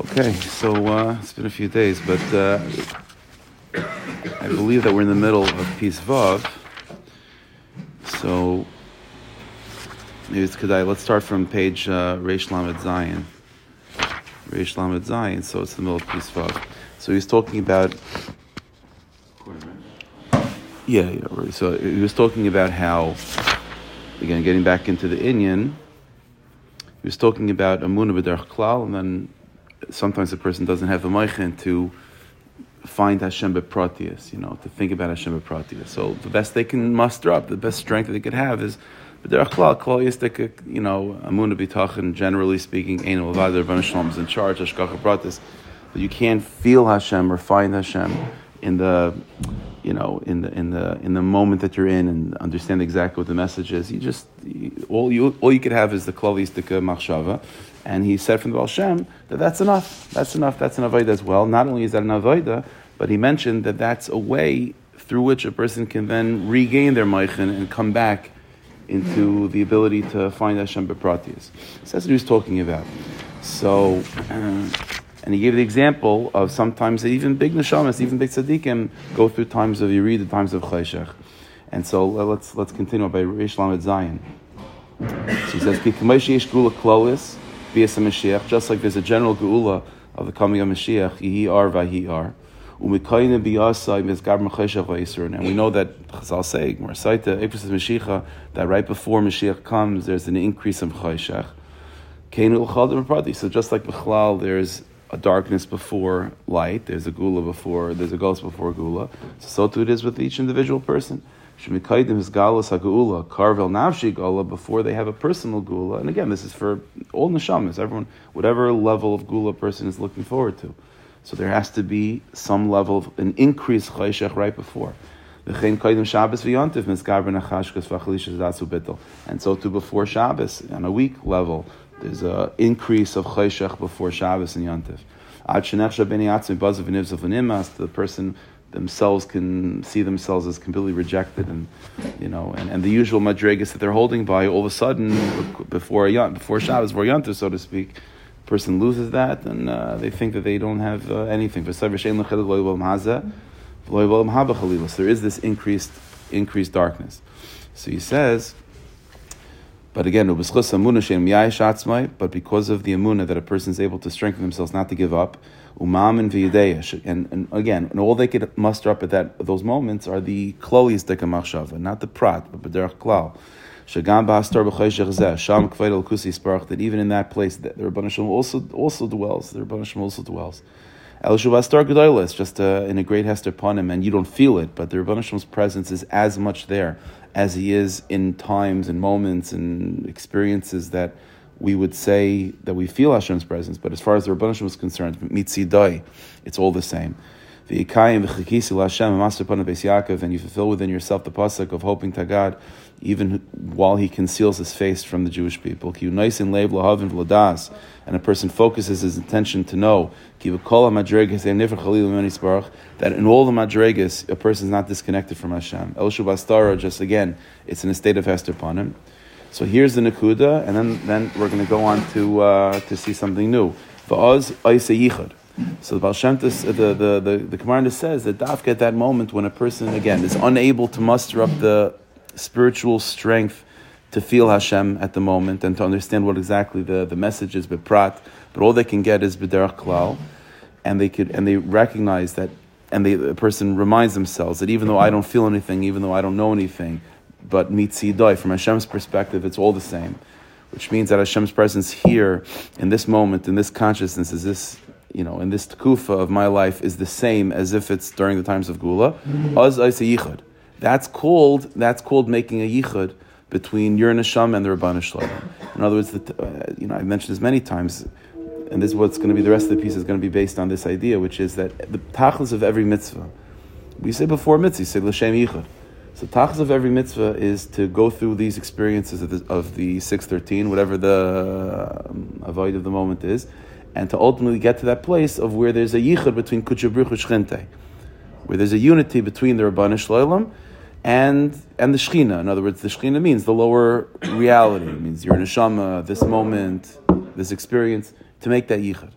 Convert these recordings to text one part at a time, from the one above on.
Okay, so uh, it's been a few days, but uh, I believe that we're in the middle of Piece Vav. So maybe it's Kedai. Let's start from page uh, Reish Lamed Zion. Reish Lamed Zion, so it's the middle of Piece Vav. So he's talking about. Yeah, yeah. So he was talking about how, again, getting back into the Indian, he was talking about Amunah Klal, and then sometimes a person doesn't have a moichin to find Hashem bepratius, you know, to think about Hashem bepratius. So the best they can muster up, the best strength they could have is klal, klal yistik, you know, amuna bitachin, generally speaking, ein Rabban Shalom is in charge, hashgacha pratis, but you can't feel Hashem or find Hashem in the, you know, in the in the in the moment that you're in and understand exactly what the message is. You just all you all you could have is the klal yistik machshava. And he said from the Baal Shem that that's enough. That's enough. That's an avodah as well. Not only is that an avodah, but he mentioned that that's a way through which a person can then regain their moichin and come back into the ability to find Hashem bepratius. So that's what he was talking about. So, uh, and he gave the example of sometimes even big neshamas, even big tzaddikim, go through times of Yeri, the times of chayshach. And so uh, let's let's continue by Reish Lamed Zion. So he says, just like there's a general geula of the coming of Mashiach, Yihi Ar Vahi Ar. And we know that Chazal say, Mashiach, that right before Mashiach comes, there's an increase of Chayshach. So just like Bechlal, there's a darkness before light, there's a gula before, there's a ghost before gula. So, so too it is with each individual person. Shemikaidim is hagula, karvel navshi gula, before they have a personal gula. And again, this is for all neshamas, everyone, whatever level of gula person is looking forward to. So there has to be some level of an increased chayshach right before. And so too before Shabbos, on a week level, there's an increase of chayshach before Shabbos and Yontif. The person themselves can see themselves as completely rejected and you know and, and the usual madrigas that they're holding by all of a sudden before a before Shabbos before Yontif so to speak person loses that and uh, they think that they don't have uh, anything. So there is this increased increased darkness. So he says but again, but because of the amuna that a person is able to strengthen themselves not to give up, umam and and, and again, and all they could muster up at that those moments are the klolis dekamachshava, not the prat, but b'derech klal. Shagam b'astar b'chayshech sham kveid kusi sparach, that even in that place, that the Rebbeinu also also dwells. The Rebbeinu also dwells. El Shuvastar Gedolis, just uh, in a great Hester him, and you don't feel it, but the Rebbeinu presence is as much there as he is in times and moments and experiences that we would say that we feel Hashem's presence. But as far as the Rebbeinu was concerned, mitzidai, it's all the same. The and you fulfill within yourself the pasuk of hoping to God, even while He conceals His face from the Jewish people. And a person focuses his intention to know that in all the madregas, a person is not disconnected from Hashem. El Shubastara, just again, it's in a state of Hester upon him. So here's the Nakuda, and then, then we're going to go on to, uh, to see something new. Va'az Yichud. So the Baal Shem uh, the, the, the, the Gemara says that Dafka at that moment when a person, again, is unable to muster up the spiritual strength to feel Hashem at the moment and to understand what exactly the, the message is, Biprat, but all they can get is B'derach Klal, and they could and they recognize that, and they, the person reminds themselves that even though I don't feel anything, even though I don't know anything, but Mitzidoi, from Hashem's perspective, it's all the same. Which means that Hashem's presence here, in this moment, in this consciousness, is this you know, in this tkufa of my life is the same as if it's during the times of Gula. Az Mm-hmm. That's called that's called making a yichud between your neshama and the Rabbanu Shalom. In other words, the, uh, you know, I've mentioned this many times, and this is what's going to be the rest of the piece is going to be based on this idea, which is that the tachlis of every mitzvah. We say before mitzvah, you say l'shem yichud. So tachlis of every mitzvah is to go through these experiences of the, of the six thirteen, whatever the um, avoid of the moment is and to ultimately get to that place of where there's a yichud between Kuchabruch and where there's a unity between the Rabbanu Shloim and and the Shechina. In other words, the Shechina means the lower reality. It means your neshama, this moment, this experience, to make that yichud.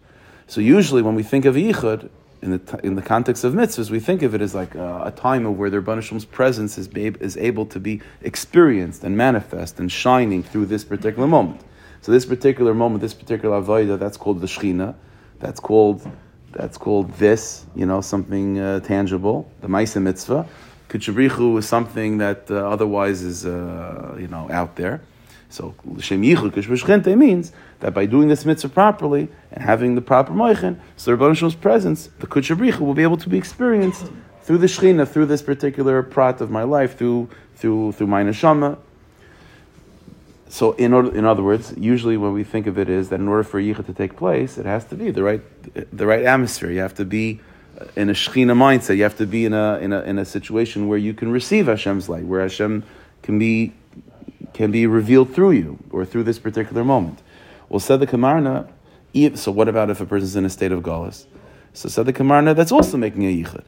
So usually when we think of yichud, in the, in the context of mitzvahs, we think of it as like a, a time of where their Banishim's presence is, be, is able to be experienced and manifest and shining through this particular moment. So this particular moment, this particular avodah, that's called the Shechina. That's called that's called this, you know, something uh, tangible, the Maisa Mitzvah. Kuchabrichu is something that uh, otherwise is, uh, you know, out there. So Shem Yichud means that by doing this mitzvah properly and having the proper moichin, so Rabban Shem's presence, the Kuchabrichu will be able to be experienced through the Shechina, through this particular prat of my life, through through through my neshama, so in order, in other words, usually when we think of it is that in order for yichud to take place, it has to be the right, the right atmosphere. You have to be in a shechina mindset. You have to be in a, in a, in a situation where you can receive Hashem's light, where Hashem can be, can be revealed through you or through this particular moment. Well, said the Kamarna, so what about if a person's in a state of galus? So said the Kamarna, that's also making a yichud.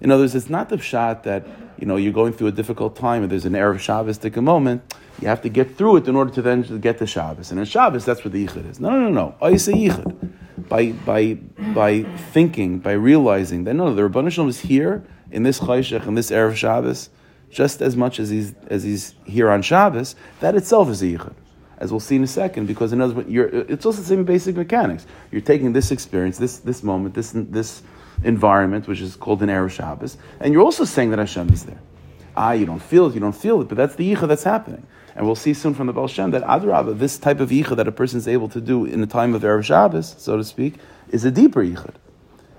In other words, it's not the shot that you know you're going through a difficult time and there's an erev Shabbos a moment you have to get through it in order to then get to Shabbos. And in Shabbos, that's where the Yichud is. No, no, no, no. I say Yichud. By, by, by thinking, by realizing that no, the Rabban Shalom is here in this Chayshach, in this Erev Shabbos, just as much as he's, as he's here on Shabbos, that itself is a Yichud. As we'll see in a second, because in other words, it's also the same basic mechanics. You're taking this experience, this, this moment, this, this environment, which is called an Erev Shabbos, and you're also saying that Hashem is there. Ah, you don't feel it, you don't feel it, but that's the yicha that's happening. And we'll see soon from the Baal Shem that Adrabah, this type of yichud that a person is able to do in the time of Erev Shabbos, so to speak, is a deeper yichud.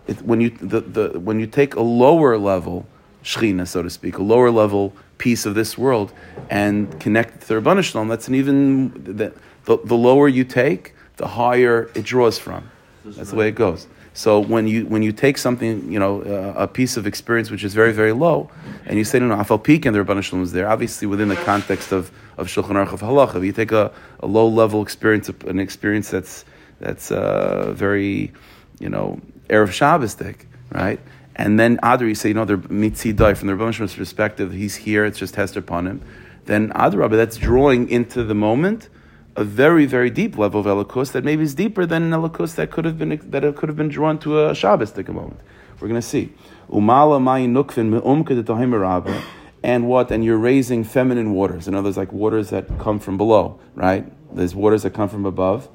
It, when, you, the, the, when you take a lower level shechina, so to speak, a lower level piece of this world, and connect it to the Rabbanah Shalom, that's an even, the, the, the lower you take, the higher it draws from. That's the way it goes. So when you when you take something, you know, uh, a piece of experience which is very very low, and you say, no, no, Afal Peak and the Rabban Shalom is there, obviously within the context of of Shulchan Aruch of Halacha, if you take a, a low level experience, an experience that's that's uh, very, you know, erev Shabbosdik, right? And then Adar, you say, you know, they're mitzi dai from the Rabban Shalom's perspective, he's here, it's just Hester upon him. Then Adar, that's drawing into the moment a very, very deep level of Elikus that maybe is deeper than an Elikus that could have been that it could have been drawn to a Shabbos at a moment. We're going to see. Umala nukvin and what? And you're raising feminine waters. In other words, like waters that come from below, right? There's waters that come from above,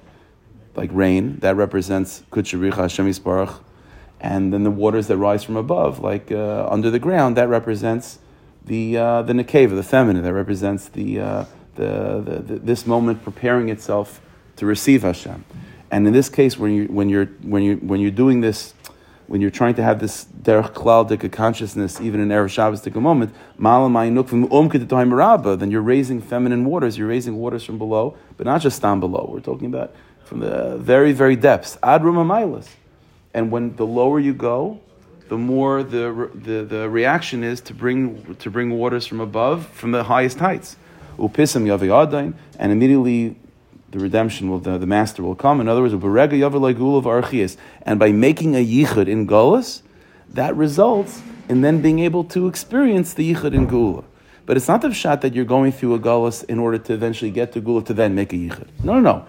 like rain. That represents Kutsharich Hashem Yisparach. And then the waters that rise from above, like uh, under the ground, that represents the uh, the nekeva, the feminine. That represents the uh, the, the, the, this moment preparing itself to receive Hashem. And in this case, when, you, when, you're, when, you, when you're doing this, when you're trying to have this derech klal consciousness, even in Erev Shabbos a moment, then you're raising feminine waters. You're raising waters from below, but not just down below. We're talking about from the very, very depths. Ad And when the lower you go, the more the, the, the reaction is to bring, to bring waters from above, from the highest heights upisam yavi and immediately the redemption will, the, the master will come. In other words, uberega yavi of archias, and by making a yichud in gullus, that results in then being able to experience the yichud in gula. But it's not the shot that you're going through a gullus in order to eventually get to gula to then make a yichud. No, no, no.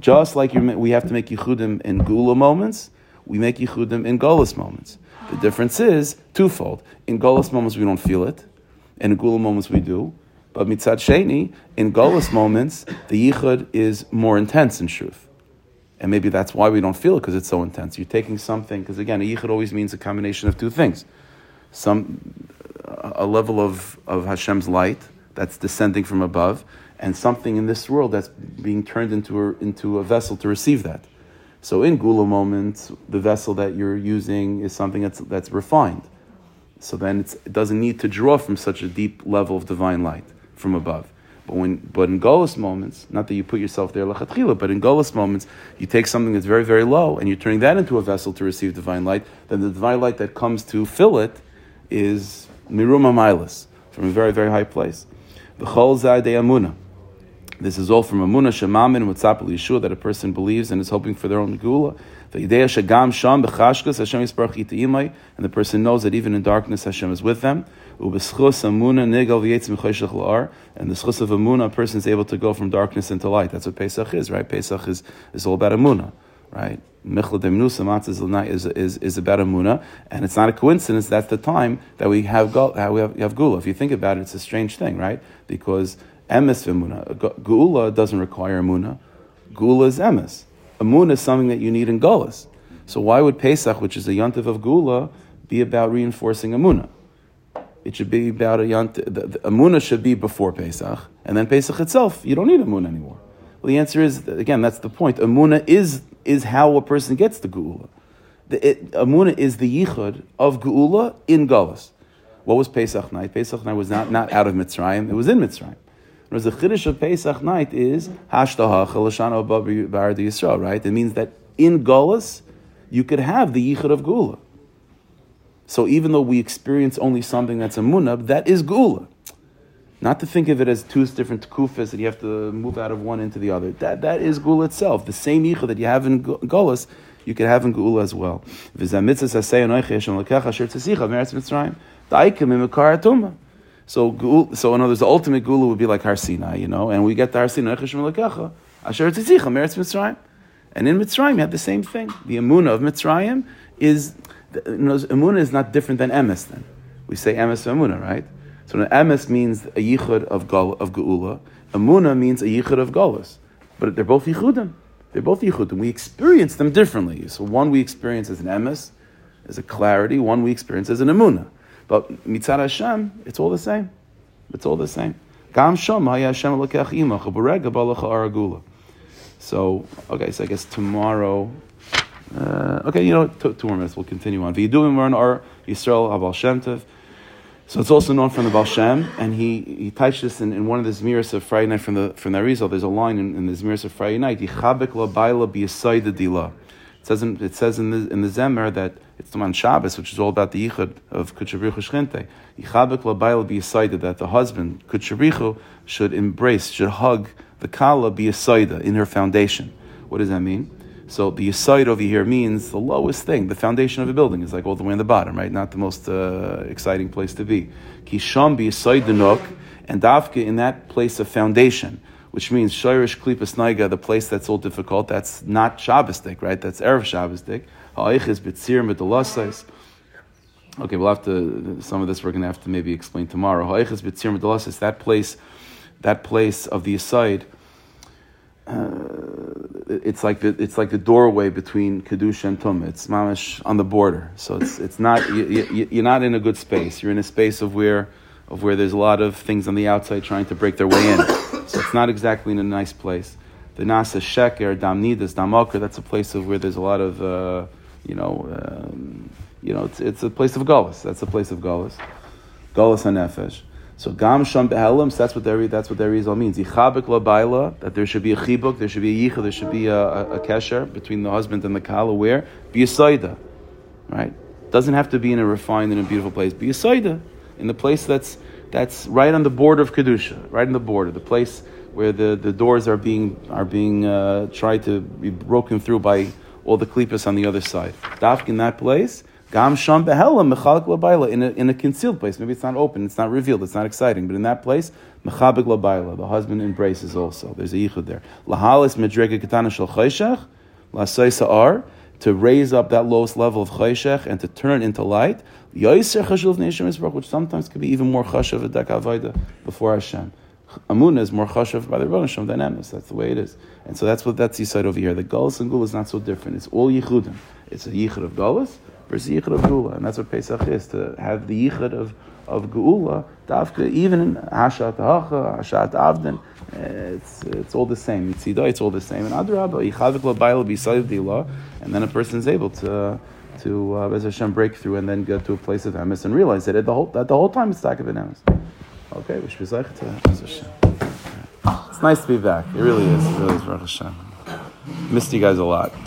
Just like we have to make yichudim in gula moments, we make yichudim in gullus moments. The difference is twofold. In gullus moments we don't feel it, in gula moments we do. But mitzad sheni, in Golas moments, the yichud is more intense in truth. And maybe that's why we don't feel it, because it's so intense. You're taking something, because again, a yichud always means a combination of two things. Some, a level of, of Hashem's light that's descending from above, and something in this world that's being turned into a, into a vessel to receive that. So in Gula moments, the vessel that you're using is something that's, that's refined. So then it doesn't need to draw from such a deep level of divine light from above. But when, but in Golas moments, not that you put yourself there lachatchila, but in Golas moments, you take something that's very, very low and you're turning that into a vessel to receive divine light. Then the divine light that comes to fill it is miruma milas from a very, very high place. The chol de amuna. This is all from amuna shemamin whatzapel yeshua that a person believes and is hoping for their own gula. The shagam sham b'chashkas Hashem and the person knows that even in darkness Hashem is with them. And the schus of amuna, a person is able to go from darkness into light. That's what Pesach is, right? Pesach is, is all about amuna. right? Michla de matzah is, is, is about Amuna, and it's not a coincidence that's the time that we have, how we have, have Gula. If you think about it, it's a strange thing, right? Because Emes Vimuna, Gula doesn't require Amuna. Gula is Emes. Amuna is something that you need in Gullus. So why would Pesach, which is a yontif of Gula, be about reinforcing Amuna? It should be about a yontif. The, the, Amuna should be before Pesach, and then Pesach itself, you don't need Amuna anymore. Well, the answer is again, that's the point. Amuna is is how a person gets the geula. The, it, Amuna is the yichud of geula in Gullus. What was Pesach night? Pesach night was not, not out of Mitzrayim; it was in Mitzrayim. Whereas the chiddush of Pesach night is hashtaha bar Yisrael. Right? It means that in Gullus you could have the yichud of geula. So even though we experience only something that's a munab, that is gula. Not to think of it as two different kufas that you have to move out of one into the other. That, that is gula itself. The same yicha that you have in gulas, you can have in gula as well. So, so in other words, the ultimate gula would be like Harsina, you know, and we get the Harsina asher tzitzicha meretz Mitzrayim. And in Mitzrayim, you have the same thing. The Amuna of Mitzrayim is, Amuna is not different than Emes then. We say Emes Amuna, right? So an emes means a yichud of, of geula. Amuna means a yichud of galus. But they're both yichudim. They're both yichudim. We experience them differently. So one we experience as an emes, as a clarity. One we experience as an amuna. But mitzad Hashem, it's all the same. It's all the same. So okay, so I guess tomorrow. Uh, okay, you know, two, two more minutes. We'll continue on. V'yiduim learn our Yisrael Abal. So it's also known from the Baal Shem, and he, he touched this in, in one of the Zmiris of Friday night from the from the Arizal. There's a line in, in the Zmiris of Friday night, la dila. It says in, it says in the in the Zemer that it's the man Shabbos, which is all about the Yichud of Kutchabrichu Shchente. Yichabek la baila biyasayda, that the husband, Kutchabrichu, should embrace, should hug the Kala biyasayda in her foundation. What does that mean? So the side over here means the lowest thing. The foundation of a building is like all the way in the bottom, right? Not the most uh, exciting place to be. Kisham the nook, and dafka in that place of foundation, which means shirish klipas naiga, the place that's all difficult. That's not Shabbosdik, right? That's erev Shabbosdik. Ha'ich is bitzir medalasais. Okay, we'll have to. Some of this we're going to have to maybe explain tomorrow. Ha'ich is bitzir medalasais. That place, that place of the aside uh, it's like the, it's like the doorway between kedusha and tum. It's mamish on the border, so it's it's not you, you, you're not in a good space. You're in a space of where of where there's a lot of things on the outside trying to break their way in. So it's not exactly in a nice place. The nasa sheker damnidas damoker. That's a place of where there's a lot of uh, you know um, you know it's, it's a place of gullus. That's a place of gullus. Gullus and nefesh. So gam sham behelim, so that's what their that's what Rizal means. Yichabek labaila that there should be a chibuk, there should be a yicha, there should be a, a, a kesher between the husband and the kala. Where be a saida, right? Doesn't have to be in a refined and a beautiful place. Be a saida in the place that's that's right on the border of kedusha, right on the border, the place where the, the doors are being are being uh, tried to be broken through by all the klipas on the other side. Dafk in that place Gam sham behelam mechalak labayla in a in a concealed place. Maybe it's not open, it's not revealed, it's not exciting, but in that place, mechabik labayla, the husband embraces also. There's a yichud there. Lahalis medrega katana shel chayshach, lasay to raise up that lowest level of chayshach and to turn it into light. Yoiser chashuv neshim which sometimes could be even more chashuv a avoida before Hashem. Amunah is more chashav by the Rebbeinu than Emes. That's the way it is. And so that's what that's the side over here. The Gullus and Gula is not so different. It's all Yichudim. It's a Yichud of Gullus versus Yichud of Geula. And that's what Pesach is, to have the Yichud of, of Geula, Dafka, even in Hashat Hacha, Hashat Avdin, it's, it's all the same. Mitzida, it's all the same. And Adrabah, Yichavik Labayla B'Sayv and then a person is able to to uh, Hashem break through and then get to a place of emes and realize that at the whole that the whole time it's stack of an emes. Okay, we should be It's nice to be back. It really is. It really is. Missed you guys a lot.